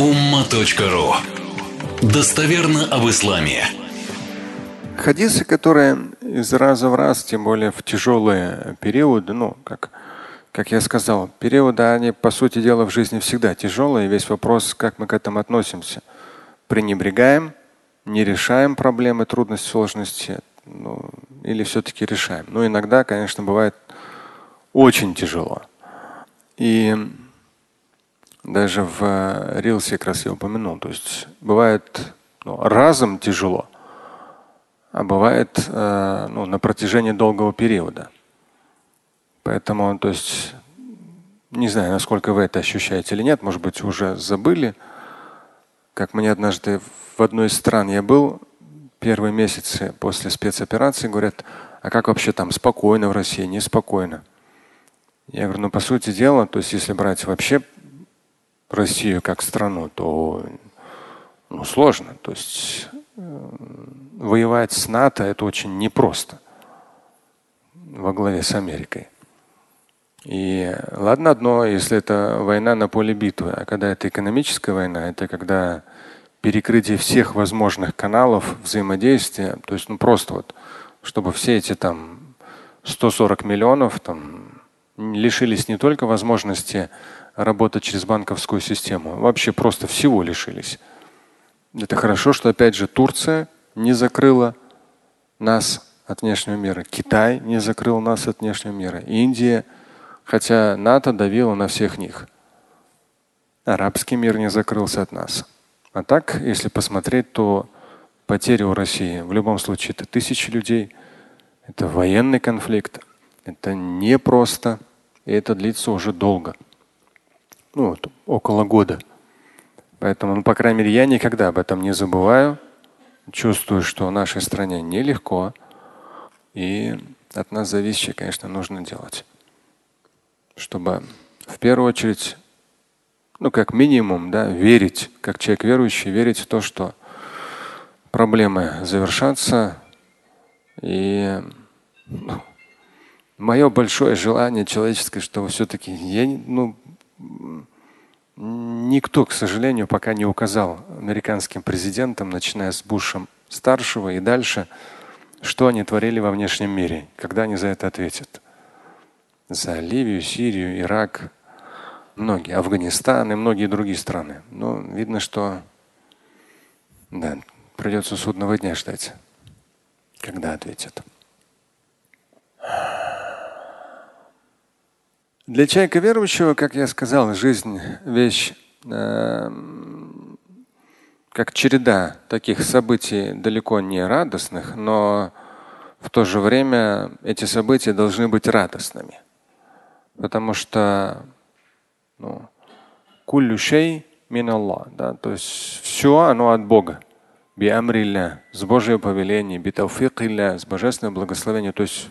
umma.ru Достоверно об исламе. Хадисы, которые из раза в раз, тем более в тяжелые периоды, ну, как, как я сказал, периоды, они, по сути дела, в жизни всегда тяжелые. Весь вопрос, как мы к этому относимся. Пренебрегаем, не решаем проблемы, трудности, сложности, ну, или все-таки решаем. Но иногда, конечно, бывает очень тяжело. И даже в Рилсе как раз я упомянул. То есть бывает ну, разом тяжело, а бывает э, ну, на протяжении долгого периода. Поэтому, то есть, не знаю, насколько вы это ощущаете или нет, может быть, уже забыли. Как мне однажды в одной из стран я был, первые месяцы после спецоперации, говорят, а как вообще там спокойно в России, неспокойно? Я говорю, ну по сути дела, то есть если брать вообще Россию как страну, то ну, сложно. То есть э, воевать с НАТО это очень непросто во главе с Америкой. И ладно одно, если это война на поле битвы, а когда это экономическая война, это когда перекрытие всех возможных каналов взаимодействия, то есть ну просто вот, чтобы все эти там 140 миллионов там лишились не только возможности работать через банковскую систему. Вообще просто всего лишились. Это хорошо, что опять же Турция не закрыла нас от внешнего мира. Китай не закрыл нас от внешнего мира. Индия, хотя НАТО давило на всех них. Арабский мир не закрылся от нас. А так, если посмотреть, то потери у России в любом случае это тысячи людей, это военный конфликт, это непросто, и это длится уже долго ну, вот, около года. Поэтому, ну, по крайней мере, я никогда об этом не забываю. Чувствую, что нашей стране нелегко. И от нас зависящее, конечно, нужно делать. Чтобы в первую очередь, ну, как минимум, да, верить, как человек верующий, верить в то, что проблемы завершатся. И ну, мое большое желание человеческое, чтобы все-таки я ну, Никто, к сожалению, пока не указал американским президентам, начиная с Бушем старшего и дальше, что они творили во внешнем мире, когда они за это ответят. За Ливию, Сирию, Ирак, многие, Афганистан и многие другие страны. Но видно, что да, придется судного дня ждать, когда ответят. Для человека верующего, как я сказал, жизнь вещь э, как череда таких событий далеко не радостных, но в то же время эти события должны быть радостными. Потому что ну, куллюшей мин Аллах, да, то есть все оно от Бога. Биамрилля, с Божьего повеления, битауфикилля, с божественного благословения. То есть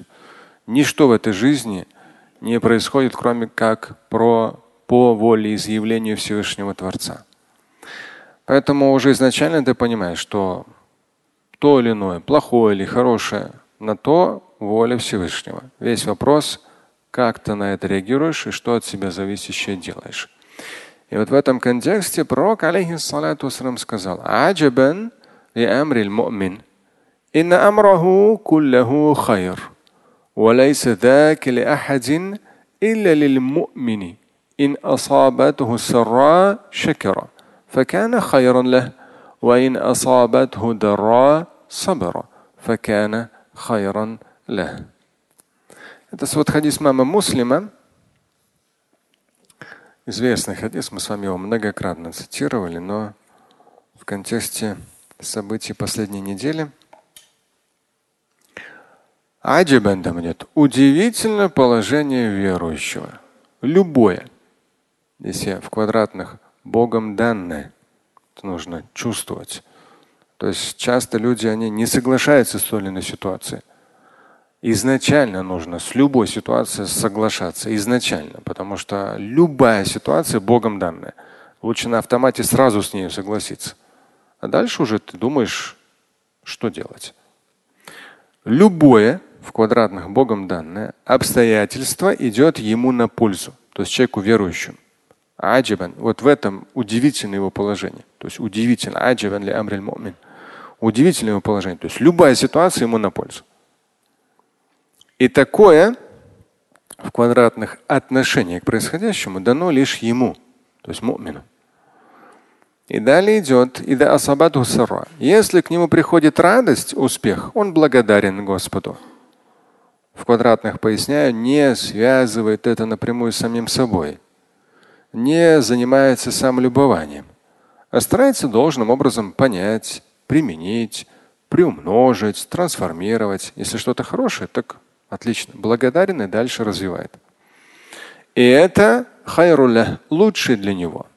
ничто в этой жизни – не происходит, кроме как про, по воле изъявлению Всевышнего Творца. Поэтому уже изначально ты понимаешь, что то или иное, плохое или хорошее, на то воля Всевышнего. Весь вопрос, как ты на это реагируешь и что от себя зависящее делаешь. И вот в этом контексте пророк, алейхиссалату сказал, «Аджабан ли амрил му'мин, инна амраху куллаху хайр». وليس ذاك لأحد إلا للمؤمن إن أصابته السراء شكر فكان خيرا له وإن أصابته ضراء صبر فكان خيرا له Это вот хадис мама Муслима. Известный хадис, мы с вами его многократно цитировали, но в контексте событий последней недели – Аджибан там нет. Удивительное положение верующего. Любое. Если в квадратных Богом данное, это нужно чувствовать. То есть часто люди они не соглашаются с той или иной ситуацией. Изначально нужно с любой ситуацией соглашаться. Изначально. Потому что любая ситуация Богом данная. Лучше на автомате сразу с ней согласиться. А дальше уже ты думаешь, что делать. Любое в квадратных Богом данное, обстоятельство идет ему на пользу, то есть человеку верующему. Аджибан. Вот в этом удивительное его положение. То есть удивительно. Аджибан ли амриль мумин. Удивительное его положение. То есть любая ситуация ему на пользу. И такое в квадратных отношениях к происходящему дано лишь ему, то есть мумину. И далее идет ида асабаду сара. Если к нему приходит радость, успех, он благодарен Господу. В квадратных поясняю, не связывает это напрямую с самим собой, не занимается самолюбованием, а старается должным образом понять, применить, приумножить, трансформировать. Если что-то хорошее, так отлично. Благодарен и дальше развивает. И это хайруля лучший для него.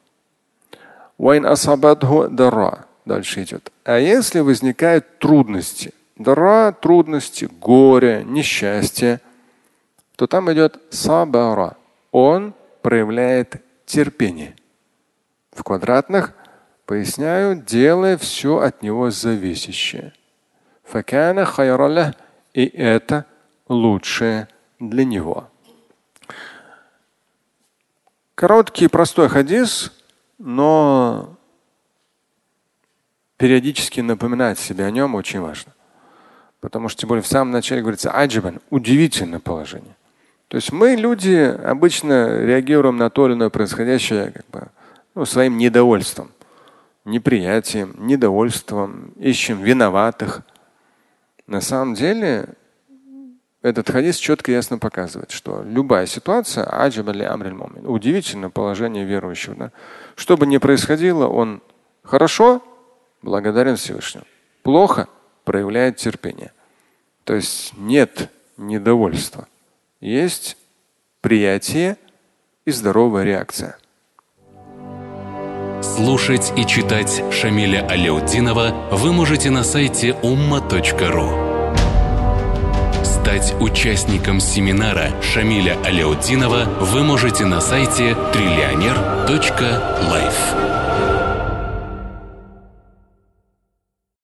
Дальше идет. А если возникают трудности, дара, трудности, горе, несчастье, то там идет сабара. Он проявляет терпение. В квадратных поясняю, делая все от него зависящее. Факана хайраля, и это лучшее для него. Короткий простой хадис но периодически напоминать себе о нем очень важно. Потому что, тем более, в самом начале говорится аджибан – удивительное положение. То есть мы, люди, обычно реагируем на то или иное происходящее как бы, ну, своим недовольством, неприятием, недовольством, ищем виноватых. На самом деле этот хадис четко и ясно показывает, что любая ситуация удивительное положение верующего. Да? Что бы ни происходило, он хорошо благодарен Всевышнему. Плохо проявляет терпение. То есть нет недовольства. Есть приятие и здоровая реакция. Слушать и читать Шамиля Аляутдинова вы можете на сайте umma.ru. Стать участником семинара Шамиля Аляутдинова вы можете на сайте триллионер.life.